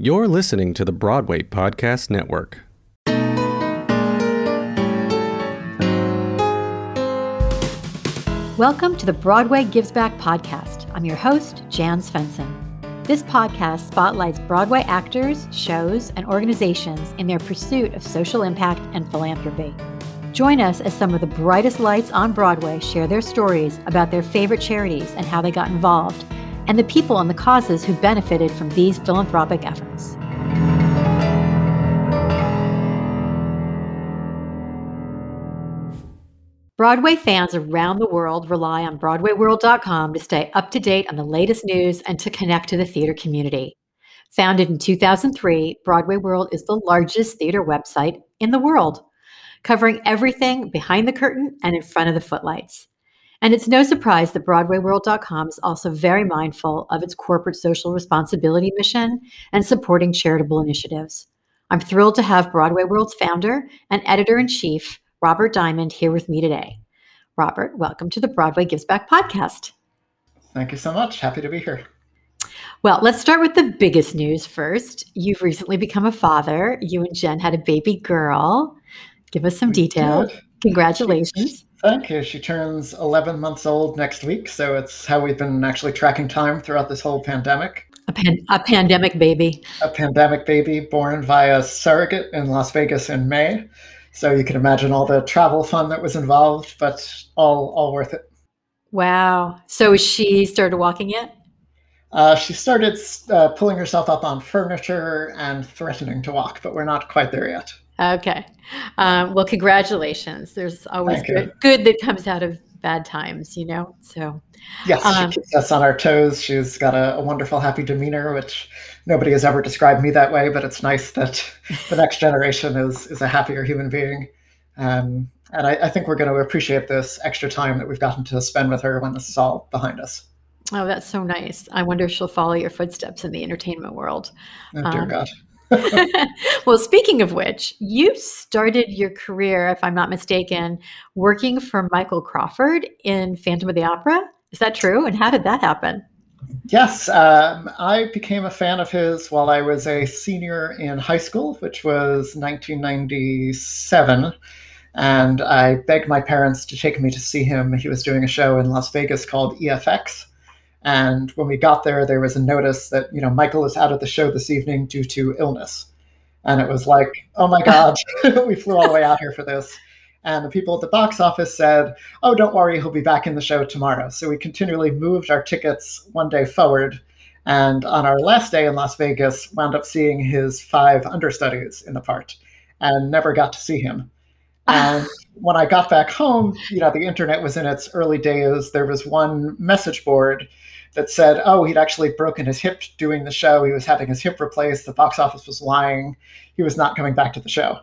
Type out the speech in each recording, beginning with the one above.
You're listening to the Broadway Podcast Network. Welcome to the Broadway Gives Back podcast. I'm your host, Jan Svensson. This podcast spotlights Broadway actors, shows, and organizations in their pursuit of social impact and philanthropy. Join us as some of the brightest lights on Broadway share their stories about their favorite charities and how they got involved, and the people and the causes who benefited from these philanthropic efforts. Broadway fans around the world rely on BroadwayWorld.com to stay up to date on the latest news and to connect to the theater community. Founded in 2003, Broadway World is the largest theater website in the world, covering everything behind the curtain and in front of the footlights. And it's no surprise that BroadwayWorld.com is also very mindful of its corporate social responsibility mission and supporting charitable initiatives. I'm thrilled to have Broadway World's founder and editor in chief, Robert Diamond here with me today. Robert, welcome to the Broadway Gives Back podcast. Thank you so much. Happy to be here. Well, let's start with the biggest news first. You've recently become a father. You and Jen had a baby girl. Give us some details. Congratulations. Thank you. She turns 11 months old next week. So it's how we've been actually tracking time throughout this whole pandemic. A, pan- a pandemic baby. A pandemic baby born via surrogate in Las Vegas in May. So you can imagine all the travel fun that was involved, but all all worth it. Wow. So she started walking yet? Uh, she started uh, pulling herself up on furniture and threatening to walk, but we're not quite there yet. Okay. Um, well, congratulations. There's always good, good, that comes out of bad times, you know? So, yes, um, she keeps us on our toes. She's got a, a, wonderful, happy demeanor, which nobody has ever described me that way, but it's nice that the next generation is, is a happier human being. Um, and I, I think we're going to appreciate this extra time that we've gotten to spend with her when this is all behind us. Oh, that's so nice. I wonder if she'll follow your footsteps in the entertainment world. Oh, dear um, God. well, speaking of which, you started your career, if I'm not mistaken, working for Michael Crawford in Phantom of the Opera. Is that true? And how did that happen? Yes, um, I became a fan of his while I was a senior in high school, which was 1997. And I begged my parents to take me to see him. He was doing a show in Las Vegas called EFX. And when we got there, there was a notice that, you know, Michael is out of the show this evening due to illness. And it was like, oh my God, we flew all the way out here for this. And the people at the box office said, oh, don't worry, he'll be back in the show tomorrow. So we continually moved our tickets one day forward. And on our last day in Las Vegas, wound up seeing his five understudies in the part and never got to see him. And when I got back home, you know, the internet was in its early days. There was one message board that said, oh, he'd actually broken his hip doing the show. He was having his hip replaced. The box office was lying. He was not coming back to the show.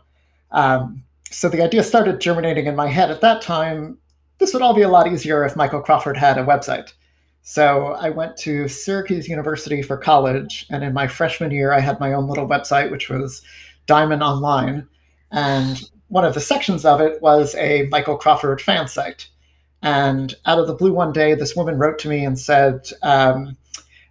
Um, so the idea started germinating in my head. At that time, this would all be a lot easier if Michael Crawford had a website. So I went to Syracuse University for college. And in my freshman year, I had my own little website, which was Diamond Online. And one of the sections of it was a Michael Crawford fan site. And out of the blue one day, this woman wrote to me and said, um,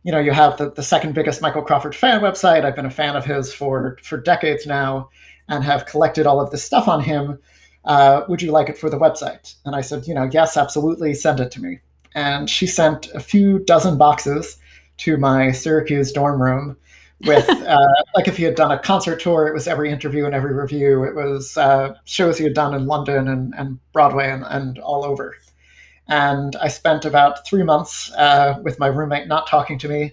you know, you have the, the second biggest Michael Crawford fan website. I've been a fan of his for, for decades now and have collected all of this stuff on him. Uh, would you like it for the website? And I said, you know, yes, absolutely, send it to me. And she sent a few dozen boxes to my Syracuse dorm room with, uh, like, if he had done a concert tour, it was every interview and every review. It was uh, shows he had done in London and, and Broadway and, and all over. And I spent about three months uh, with my roommate not talking to me,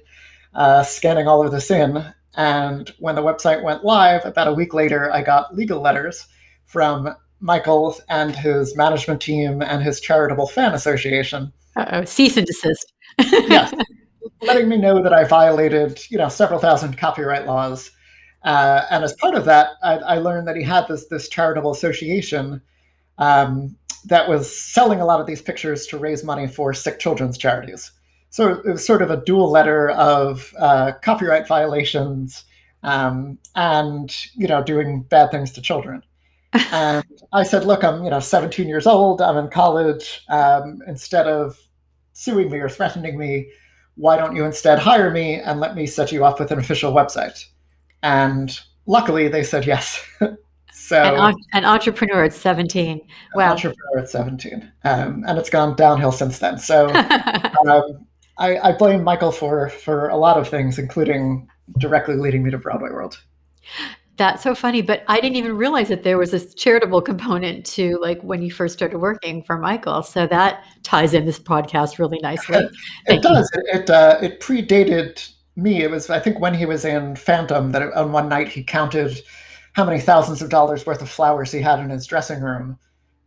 uh, scanning all of this in. And when the website went live, about a week later, I got legal letters from Michael and his management team and his charitable fan association. oh, cease and desist. yes, letting me know that I violated, you know, several thousand copyright laws. Uh, and as part of that, I, I, learned that he had this this charitable association um, that was selling a lot of these pictures to raise money for sick children's charities. So it was sort of a dual letter of uh, copyright violations um, and you know doing bad things to children. and I said, "Look, I'm you know 17 years old. I'm in college. Um, instead of suing me or threatening me, why don't you instead hire me and let me set you up with an official website?" And luckily, they said yes. so an, an, entrepreneur at 17. Wow. entrepreneur at 17. Um, and it's gone downhill since then. So um, I, I blame Michael for for a lot of things, including directly leading me to Broadway World. That's so funny, but I didn't even realize that there was this charitable component to like when you first started working for Michael. So that ties in this podcast really nicely. it does. You. It uh, it predated me. It was I think when he was in Phantom that on one night he counted how many thousands of dollars worth of flowers he had in his dressing room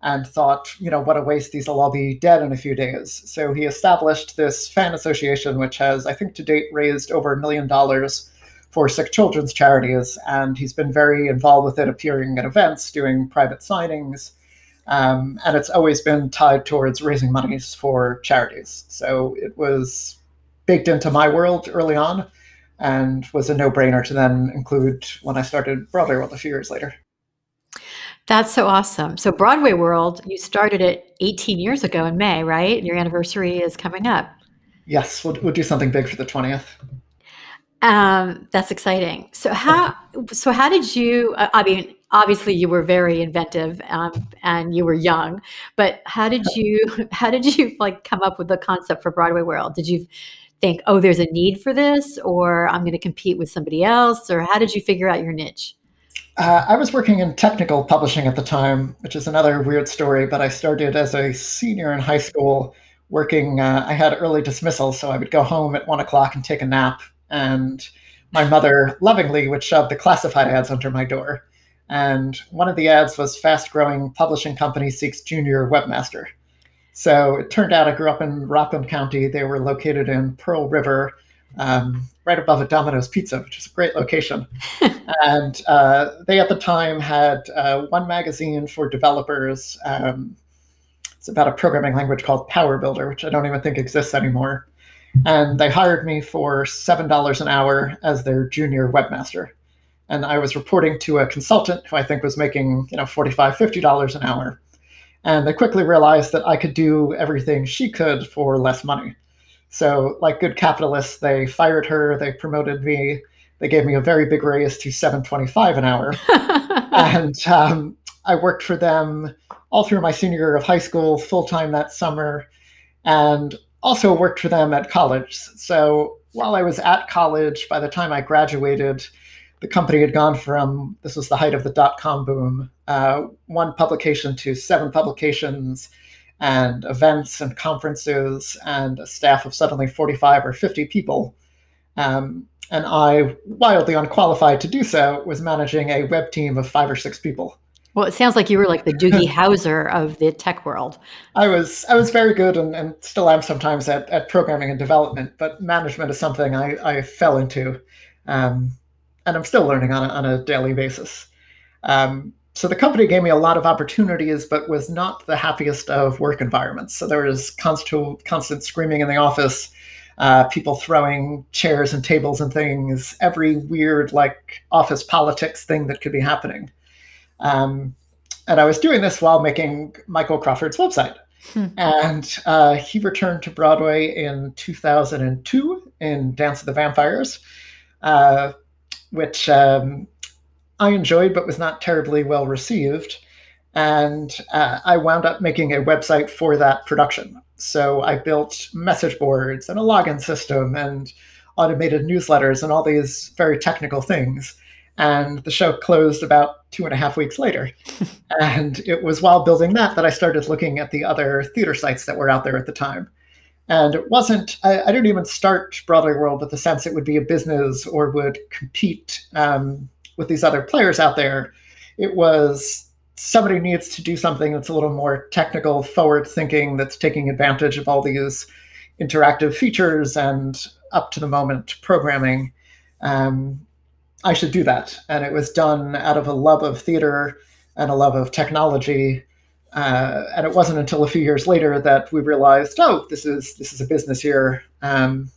and thought, you know, what a waste, these will all be dead in a few days. So he established this fan association, which has, I think, to date raised over a million dollars for sick children's charities. And he's been very involved with it, appearing at events, doing private signings. Um, and it's always been tied towards raising monies for charities. So it was baked into my world early on and was a no brainer to then include when I started Broadway World a few years later. That's so awesome. So Broadway World, you started it 18 years ago in May, right? Your anniversary is coming up. Yes, we'll, we'll do something big for the 20th. Um, that's exciting. So how so how did you? I mean, obviously you were very inventive um, and you were young, but how did you how did you like come up with the concept for Broadway World? Did you think, oh, there's a need for this, or I'm going to compete with somebody else, or how did you figure out your niche? Uh, I was working in technical publishing at the time, which is another weird story. But I started as a senior in high school, working. Uh, I had early dismissal, so I would go home at one o'clock and take a nap. And my mother lovingly would shove the classified ads under my door. And one of the ads was fast growing publishing company seeks junior webmaster. So it turned out I grew up in Rockland County. They were located in Pearl River, um, right above a Domino's Pizza, which is a great location. and uh, they at the time had uh, one magazine for developers. Um, it's about a programming language called Power Builder, which I don't even think exists anymore. And they hired me for $7 an hour as their junior webmaster. And I was reporting to a consultant who I think was making, you know, $45, $50 an hour. And they quickly realized that I could do everything she could for less money. So, like good capitalists, they fired her, they promoted me, they gave me a very big raise to 725 an hour. and um, I worked for them all through my senior year of high school, full time that summer, and also worked for them at college. So while I was at college, by the time I graduated, the company had gone from this was the height of the dot com boom, uh, one publication to seven publications and events and conferences and a staff of suddenly 45 or 50 people. Um, and I, wildly unqualified to do so, was managing a web team of five or six people. Well, it sounds like you were like the Doogie Howser of the tech world. I was I was very good and, and still am sometimes at, at programming and development, but management is something I, I fell into. Um, and I'm still learning on a, on a daily basis. Um, so the company gave me a lot of opportunities, but was not the happiest of work environments. So there was constant, constant screaming in the office, uh, people throwing chairs and tables and things, every weird like office politics thing that could be happening. Um, and I was doing this while making Michael Crawford's website. Hmm. And uh, he returned to Broadway in 2002 in Dance of the Vampires, uh, which um, I enjoyed but was not terribly well received. And uh, I wound up making a website for that production. So I built message boards and a login system and automated newsletters and all these very technical things. And the show closed about two and a half weeks later. and it was while building that that I started looking at the other theater sites that were out there at the time. And it wasn't, I, I didn't even start Broadway World with the sense it would be a business or would compete um, with these other players out there. It was somebody needs to do something that's a little more technical, forward thinking, that's taking advantage of all these interactive features and up to the moment programming. Um, I should do that. And it was done out of a love of theater and a love of technology. Uh, and it wasn't until a few years later that we realized, oh, this is this is a business here. Um,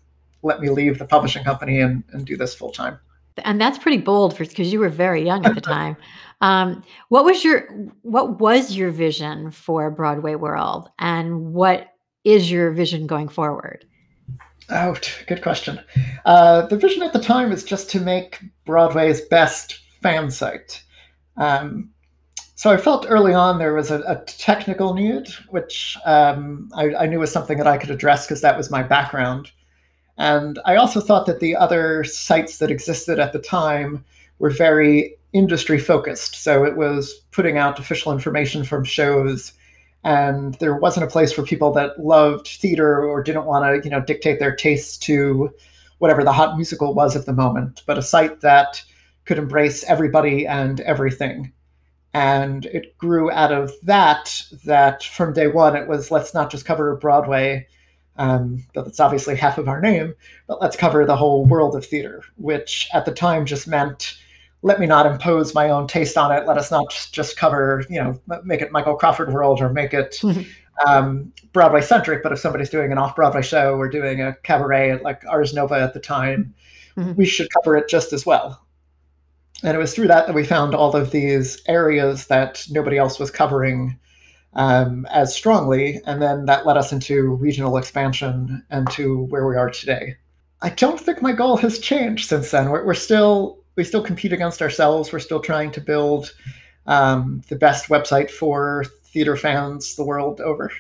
let me leave the publishing company and, and do this full time and that's pretty bold because you were very young at the time. Um, what was your what was your vision for Broadway World, and what is your vision going forward? Oh, good question. Uh, the vision at the time is just to make Broadway's best fan site. Um, so I felt early on there was a, a technical need, which um, I, I, knew was something that I could address because that was my background. And I also thought that the other sites that existed at the time were very industry focused. So it was putting out official information from shows, and there wasn't a place for people that loved theater or didn't want to, you know, dictate their tastes to whatever the hot musical was at the moment, but a site that could embrace everybody and everything. And it grew out of that, that from day one, it was let's not just cover Broadway, um, that's obviously half of our name, but let's cover the whole world of theater, which at the time just meant let me not impose my own taste on it. Let us not just, just cover, you know, make it Michael Crawford world or make it um, Broadway centric. But if somebody's doing an off Broadway show or doing a cabaret like Ars Nova at the time, mm-hmm. we should cover it just as well. And it was through that that we found all of these areas that nobody else was covering um, as strongly. And then that led us into regional expansion and to where we are today. I don't think my goal has changed since then. We're, we're still we still compete against ourselves. We're still trying to build um, the best website for theater fans the world over.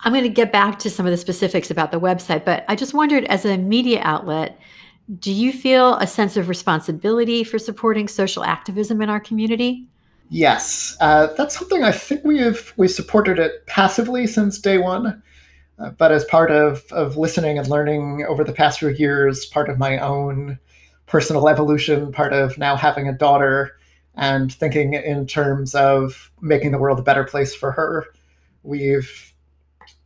I'm going to get back to some of the specifics about the website, but I just wondered as a media outlet, do you feel a sense of responsibility for supporting social activism in our community? Yes, uh, that's something I think we have we supported it passively since day one, uh, but as part of of listening and learning over the past few years, part of my own personal evolution, part of now having a daughter, and thinking in terms of making the world a better place for her, we've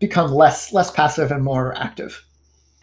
become less less passive and more active.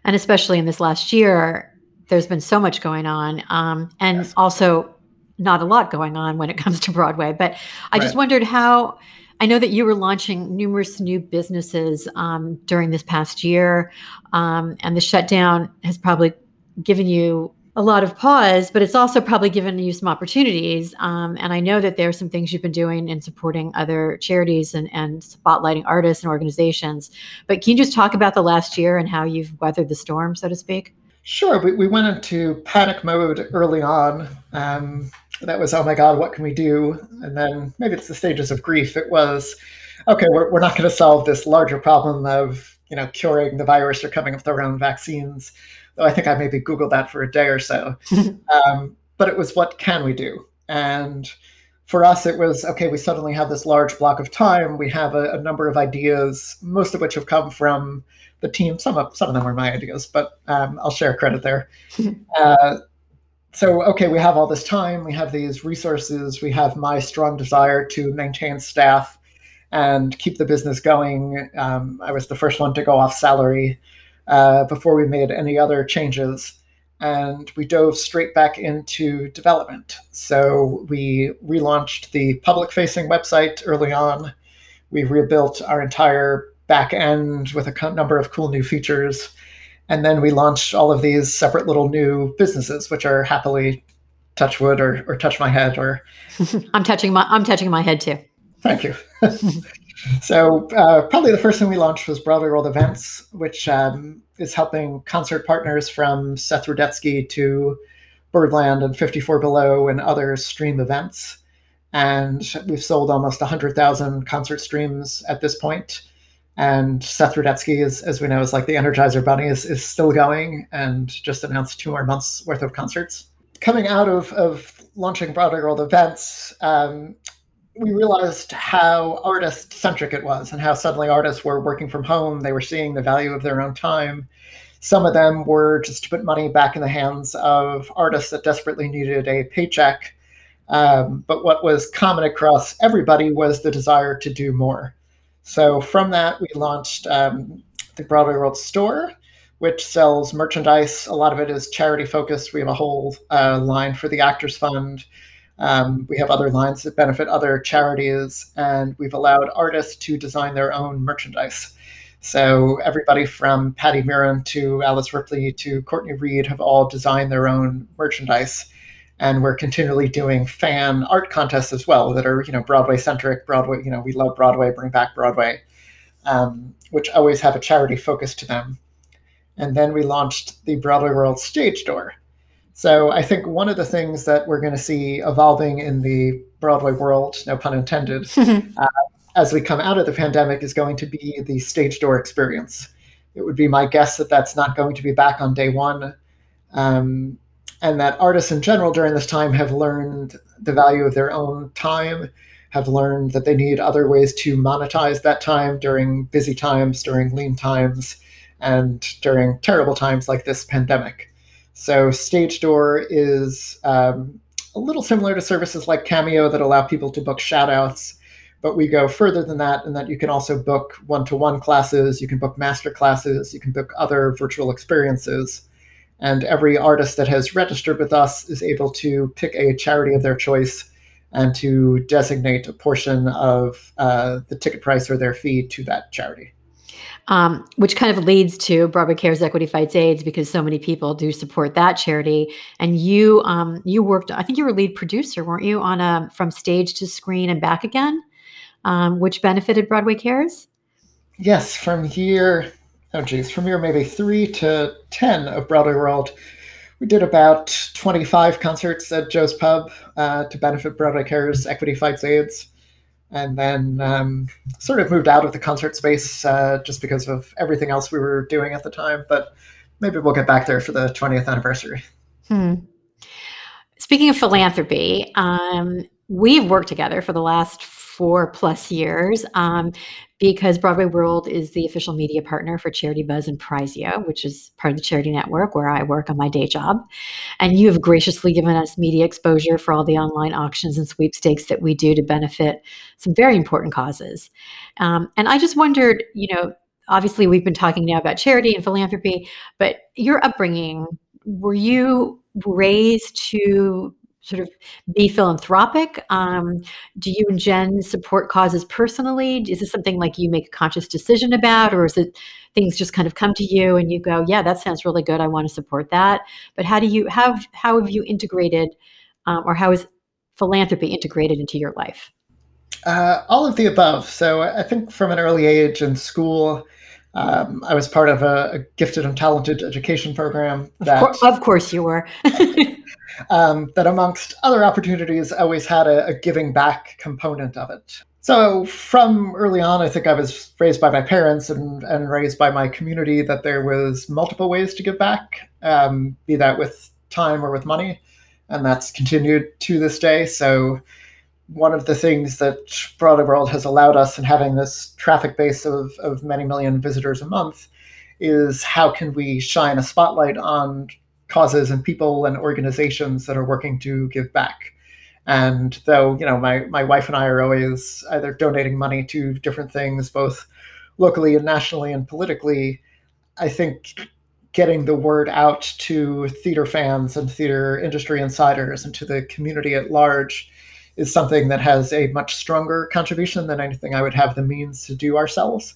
And especially in this last year, there's been so much going on, um, and yes. also not a lot going on when it comes to Broadway. But I right. just wondered how. I know that you were launching numerous new businesses um, during this past year, um, and the shutdown has probably given you a lot of pause, but it's also probably given you some opportunities. Um, and I know that there are some things you've been doing in supporting other charities and, and spotlighting artists and organizations. But can you just talk about the last year and how you've weathered the storm, so to speak? Sure. We, we went into panic mode early on. Um, that was, oh my God, what can we do? And then maybe it's the stages of grief. It was, okay, we're, we're not going to solve this larger problem of, you know, curing the virus or coming up with our own vaccines. Though I think I maybe Googled that for a day or so. um, but it was, what can we do? And for us, it was, okay, we suddenly have this large block of time. We have a, a number of ideas, most of which have come from the team. Some of some of them were my ideas, but um, I'll share credit there. uh, so okay, we have all this time, we have these resources, we have my strong desire to maintain staff and keep the business going. Um, I was the first one to go off salary uh, before we made any other changes. And we dove straight back into development. So we relaunched the public facing website early on. We rebuilt our entire back end with a number of cool new features. And then we launched all of these separate little new businesses, which are happily touch wood or, or touch my head or I'm touching my I'm touching my head too. Thank you. so uh, probably the first thing we launched was Broadway World Events, which um, is helping concert partners from Seth Rudetsky to Birdland and 54 Below and other stream events. And we've sold almost 100,000 concert streams at this point. And Seth Rudetsky, is, as we know, is like the Energizer Bunny, is, is still going and just announced two more months worth of concerts. Coming out of, of launching Broadway World events, um, we realized how artist centric it was and how suddenly artists were working from home. They were seeing the value of their own time. Some of them were just to put money back in the hands of artists that desperately needed a paycheck. Um, but what was common across everybody was the desire to do more. So from that, we launched um, the Broadway World Store, which sells merchandise. A lot of it is charity focused. We have a whole uh, line for the Actors Fund. Um, we have other lines that benefit other charities, and we've allowed artists to design their own merchandise. So everybody from Patti Murin to Alice Ripley to Courtney Reed have all designed their own merchandise and we're continually doing fan art contests as well that are you know broadway centric broadway you know we love broadway bring back broadway um, which always have a charity focus to them And then we launched the Broadway World Stage Door. So I think one of the things that we're going to see evolving in the Broadway world, no pun intended, uh, as we come out of the pandemic is going to be the stage door experience. It would be my guess that that's not going to be back on day one. Um, and that artists in general during this time have learned the value of their own time, have learned that they need other ways to monetize that time during busy times, during lean times, and during terrible times like this pandemic. So, Stage Door is um, a little similar to services like Cameo that allow people to book shoutouts, but we go further than that in that you can also book one to one classes, you can book master classes, you can book other virtual experiences. And every artist that has registered with us is able to pick a charity of their choice and to designate a portion of uh, the ticket price or their fee to that charity. Um, which kind of leads to Broadway Cares Equity Fights AIDS because so many people do support that charity. And you, um, you worked. I think you were lead producer, weren't you, on a from stage to screen and back again, um, which benefited Broadway Cares. Yes, from year oh geez, from year maybe three to ten of Broadway World, we did about 25 concerts at Joe's Pub uh, to benefit Broadway Cares Equity Fights AIDS. And then um, sort of moved out of the concert space uh, just because of everything else we were doing at the time. But maybe we'll get back there for the 20th anniversary. Hmm. Speaking of philanthropy, um, we've worked together for the last four plus years um, because Broadway World is the official media partner for Charity Buzz and Prizeo, which is part of the Charity Network where I work on my day job. And you have graciously given us media exposure for all the online auctions and sweepstakes that we do to benefit some very important causes. Um, and I just wondered, you know, obviously we've been talking now about charity and philanthropy, but your upbringing, were you raised to sort of be philanthropic? Um, do you and Jen support causes personally? Is this something like you make a conscious decision about, or is it things just kind of come to you and you go, "Yeah, that sounds really good. I want to support that." But how do you have how have you integrated, um, or how is philanthropy integrated into your life? Uh, all of the above. So I think from an early age in school. Um, I was part of a, a, gifted and talented education program. That, of, of course, you were. um, that, amongst other opportunities, always had a, a, giving back component of it. So, from early on, I think I was raised by my parents and, and raised by my community that there was multiple ways to give back, um, be that with time or with money, and that's continued to this day. So, one of the things that Broadway World has allowed us in having this traffic base of, of many million visitors a month is how can we shine a spotlight on causes and people and organizations that are working to give back. And though, you know, my, my wife and I are always either donating money to different things, both locally and nationally and politically, I think getting the word out to theater fans and theater industry insiders and to the community at large is something that has a much stronger contribution than anything I would have the means to do ourselves.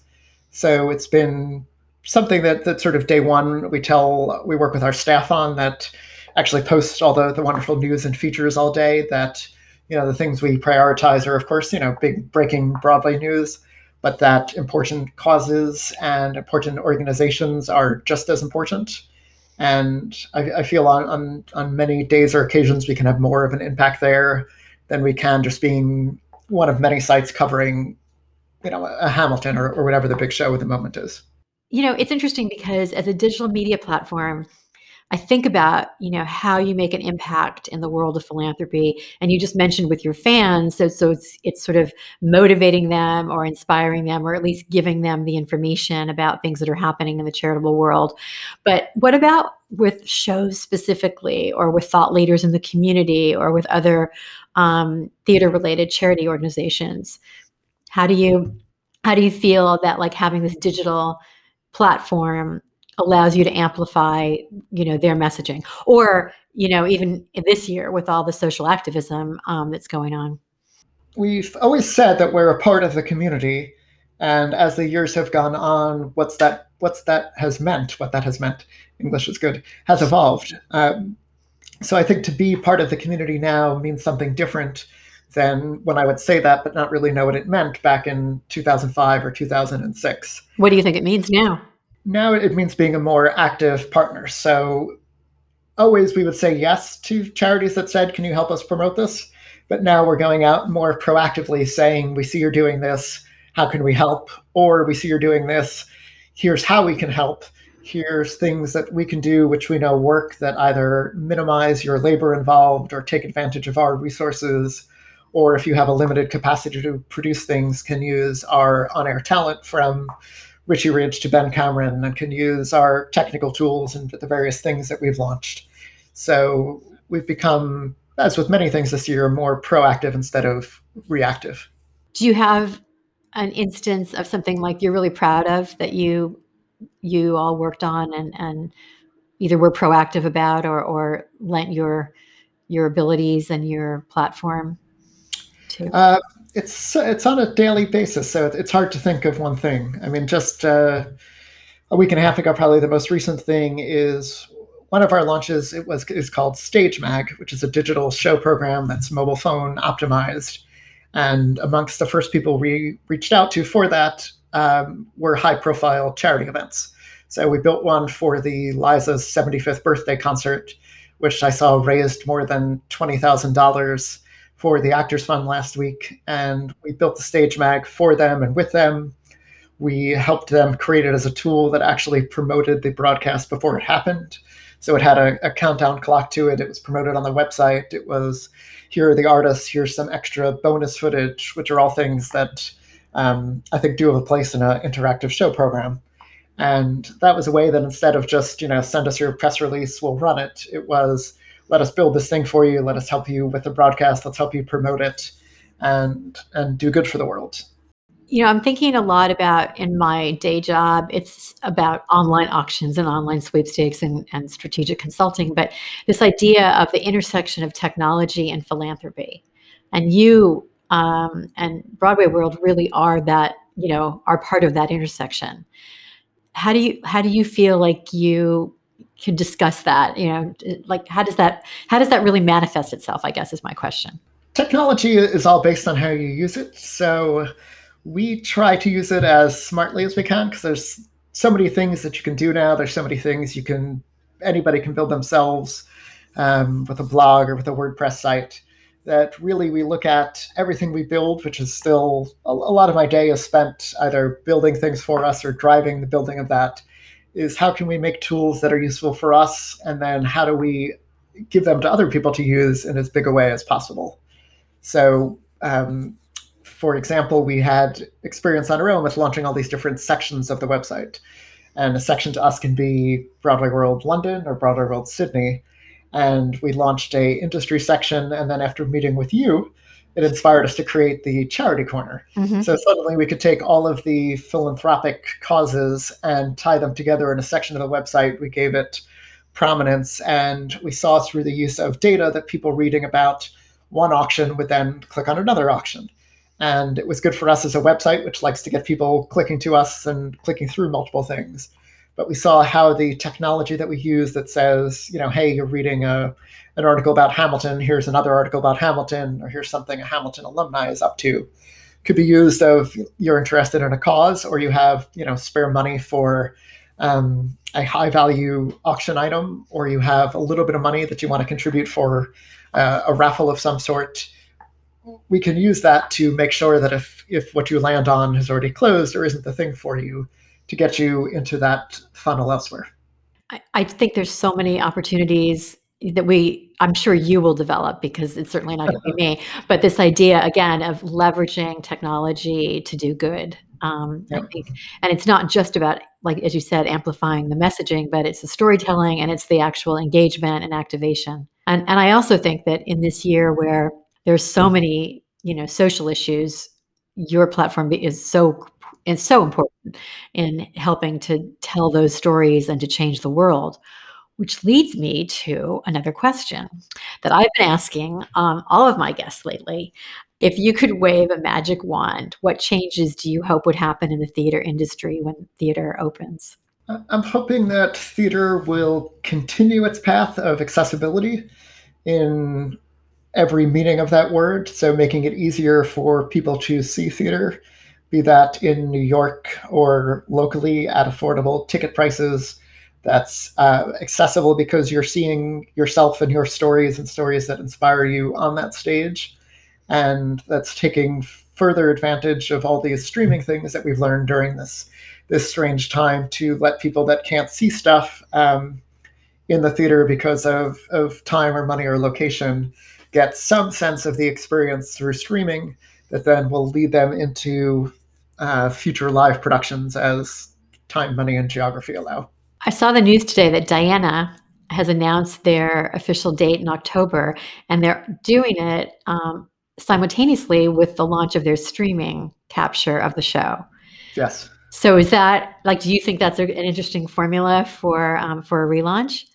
So it's been something that that sort of day one we tell we work with our staff on that actually post all the, the wonderful news and features all day that you know the things we prioritize are of course you know big breaking broadway news but that important causes and important organizations are just as important and I, I feel on, on on many days or occasions we can have more of an impact there than we can just being one of many sites covering, you know, a Hamilton or, or whatever the big show at the moment is. You know, it's interesting because as a digital media platform, I think about, you know, how you make an impact in the world of philanthropy. And you just mentioned with your fans, so so it's it's sort of motivating them or inspiring them or at least giving them the information about things that are happening in the charitable world. But what about with shows specifically or with thought leaders in the community or with other um, theater related charity organizations? How do you how do you feel that like having this digital platform allows you to amplify you know their messaging or you know even this year with all the social activism um, that's going on. We've always said that we're a part of the community and as the years have gone on what's that what's that has meant what that has meant english is good has evolved. Um, so i think to be part of the community now means something different than when i would say that but not really know what it meant back in 2005 or 2006 what do you think it means now now it means being a more active partner. So always we would say yes to charities that said, Can you help us promote this? But now we're going out more proactively saying, We see you're doing this. How can we help? Or we see you're doing this. Here's how we can help. Here's things that we can do which we know work that either minimize your labor involved or take advantage of our resources. Or if you have a limited capacity to produce things, can use our on air talent from Richie Ridge to Ben Cameron and can use our technical tools and the various things that we've launched. So we've become, as with many things this year, more proactive instead of reactive. Do you have an instance of something like you're really proud of that you you all worked on and and either were proactive about or or lent your your abilities and your platform to? Uh, it's it's on a daily basis, so it's hard to think of one thing. I mean, just uh, a week and a half ago, probably the most recent thing is one of our launches. It was is called Stage Mag, which is a digital show program that's mobile phone optimized. And amongst the first people we reached out to for that um, were high profile charity events. So we built one for the Liza's 75th birthday concert, which I saw raised more than twenty thousand dollars for the Actors Fund last week, and we built the stage mag for them and with them. We helped them create it as a tool that actually promoted the broadcast before it happened. So it had a, a countdown clock to it. It was promoted on the website. It was here are the artists, here's some extra bonus footage, which are all things that um, I think do have a place in an interactive show program. And that was a way that instead of just, you know, send us your press release, we'll run it, it was let us build this thing for you. Let us help you with the broadcast. Let's help you promote it and and do good for the world. You know, I'm thinking a lot about in my day job, it's about online auctions and online sweepstakes and, and strategic consulting, but this idea of the intersection of technology and philanthropy. And you um, and Broadway World really are that, you know, are part of that intersection. How do you how do you feel like you can discuss that you know like how does that how does that really manifest itself i guess is my question. Technology is all based on how you use it. So we try to use it as smartly as we can because there's so many things that you can do now. There's so many things you can anybody can build themselves um, with a blog or with a wordpress site that really we look at everything we build which is still a, a lot of my day is spent either building things for us or driving the building of that is how can we make tools that are useful for us? And then how do we give them to other people to use in as big a way as possible? So um, for example we had experience on our own with launching all these different sections of the website. And a section to us can be broadway world london or broadway world sydney. And we launched a industry section. And then after meeting with you it inspired us to create the charity corner. Mm-hmm. So suddenly we could take all of the philanthropic causes and tie them together in a section of the website. We gave it prominence, and we saw through the use of data that people reading about one auction would then click on another auction. And it was good for us as a website, which likes to get people clicking to us and clicking through multiple things but we saw how the technology that we use that says, you know, hey, you're reading a, an article about Hamilton, here's another article about Hamilton, or here's something a Hamilton alumni is up to, could be used of you're interested in a cause or you have, you know, spare money for um, a high value auction item, or you have a little bit of money that you want to contribute for uh, a raffle of some sort. We can use that to make sure that if if what you land on has already closed or isn't the thing for you, to get you into that funnel elsewhere? I, I think there's so many opportunities that we i'm sure you will develop because it's certainly not going to be me but this idea again of leveraging technology to do good um, yep. I think, and it's not just about like as you said amplifying the messaging but it's the storytelling and it's the actual engagement and activation and and i also think that in this year where there's so many you know social issues your platform is so is so important in helping to tell those stories and to change the world. Which leads me to another question that I've been asking um, all of my guests lately. If you could wave a magic wand, what changes do you hope would happen in the theater industry when theater opens? I'm hoping that theater will continue its path of accessibility in every meaning of that word. So, making it easier for people to see theater, be that in New York or locally at affordable ticket prices that's uh, accessible because you're seeing yourself and your stories and stories that inspire you on that stage. And that's taking further advantage of all these streaming things that we've learned during this this strange time to let people that can't see stuff um, in the theater because of, of time or money or location get some sense of the experience through streaming that then will lead them into uh, future live productions as time, money, and geography allow. I saw the news today that Diana has announced their official date in October, and they're doing it um, simultaneously with the launch of their streaming capture of the show. Yes. So is that like? Do you think that's a, an interesting formula for um, for a relaunch,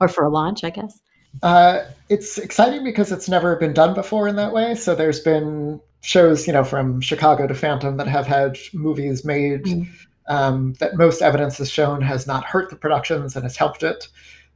or for a launch? I guess. Uh, it's exciting because it's never been done before in that way. So there's been shows, you know, from Chicago to Phantom that have had movies made mm um, that most evidence has shown has not hurt the productions and has helped it.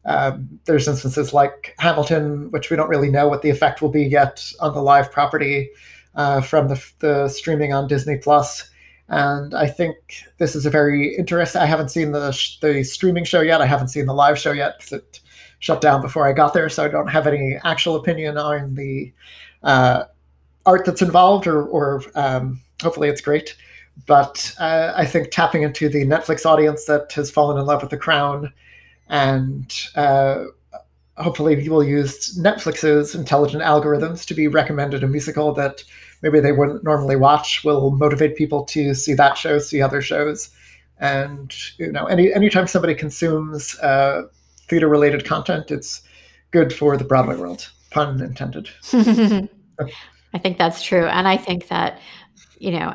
Um, there's instances like Hamilton, which we don't really know what the effect will be yet on the live property uh, from the, the, streaming on Disney Plus. And I think this is a very interesting. I haven't seen the the streaming show yet. I haven't seen the live show yet because it shut down before I got there, so I don't have any actual opinion on the uh, art that's involved, or, or um, hopefully it's great. But uh, I think tapping into the Netflix audience that has fallen in love with The Crown, and uh, hopefully people use Netflix's intelligent algorithms to be recommended a musical that maybe they wouldn't normally watch will motivate people to see that show, see other shows, and you know, any anytime somebody consumes uh, theater related content, it's good for the Broadway world. Pun intended. I think that's true, and I think that you know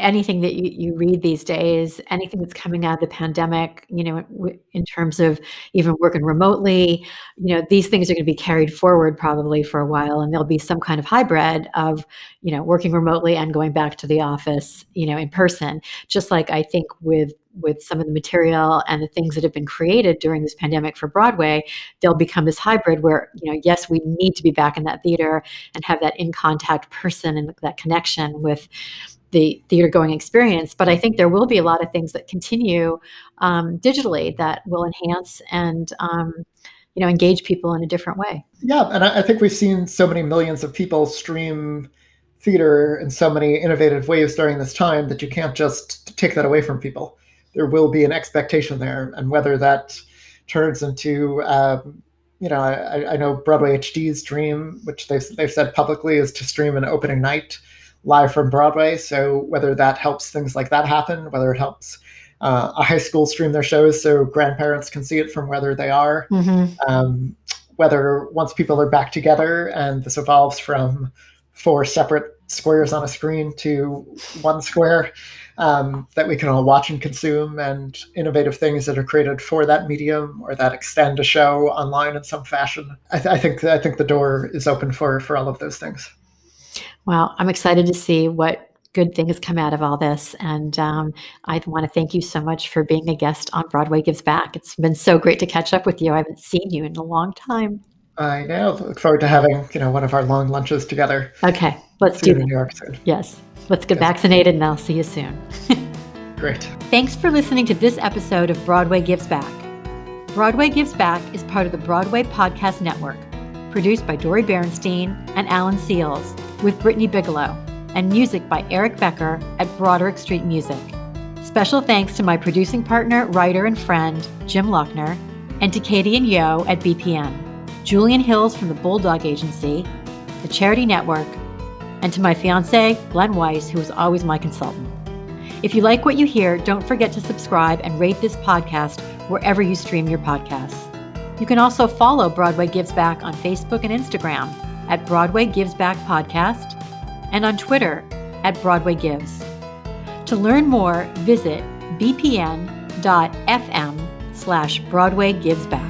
anything that you, you read these days, anything that's coming out of the pandemic, you know, in terms of even working remotely, you know, these things are going to be carried forward probably for a while, and there'll be some kind of hybrid of, you know, working remotely and going back to the office, you know, in person. Just like I think with with some of the material and the things that have been created during this pandemic for Broadway, they'll become this hybrid where, you know, yes, we need to be back in that theater and have that in contact person and that connection with the theater going experience. But I think there will be a lot of things that continue um, digitally that will enhance and um, you know engage people in a different way. Yeah, and I, I think we've seen so many millions of people stream theater in so many innovative ways during this time that you can't just take that away from people. There will be an expectation there, and whether that turns into um, you know, I, I know Broadway HD's dream, which they've, they've said publicly, is to stream an opening night live from Broadway. So whether that helps things like that happen, whether it helps uh, a high school stream their shows so grandparents can see it from whether they are, mm-hmm. um, whether once people are back together and this evolves from four separate squares on a screen to one square um, that we can all watch and consume and innovative things that are created for that medium or that extend a show online in some fashion. I, th- I think I think the door is open for for all of those things. Well, I'm excited to see what good things come out of all this. And um, I want to thank you so much for being a guest on Broadway Gives Back. It's been so great to catch up with you. I haven't seen you in a long time. I know. Look forward to having you know one of our long lunches together. Okay, let's do that. New York soon. Yes, let's get yes. vaccinated, and I'll see you soon. Great. Thanks for listening to this episode of Broadway Gives Back. Broadway Gives Back is part of the Broadway Podcast Network produced by Dori Berinstein and Alan Seales, with Brittany Bigelow, and music by Eric Becker at Broderick Street Music. Special thanks to my producing partner, writer, and friend, Jim Lochner, and to Katie and Yo at BPN, Julian Hills from the Bulldog Agency, the Charity Network, and to my fiance, Glenn Weiss, who is always my consultant. If you like what you hear, don't forget to subscribe and rate this podcast wherever you stream your podcasts. You can also follow Broadway Gives Back on Facebook and Instagram at Broadway Gives Back Podcast and on Twitter at Broadway Gives. To learn more, visit bpn.fm slash Broadway Gives Back.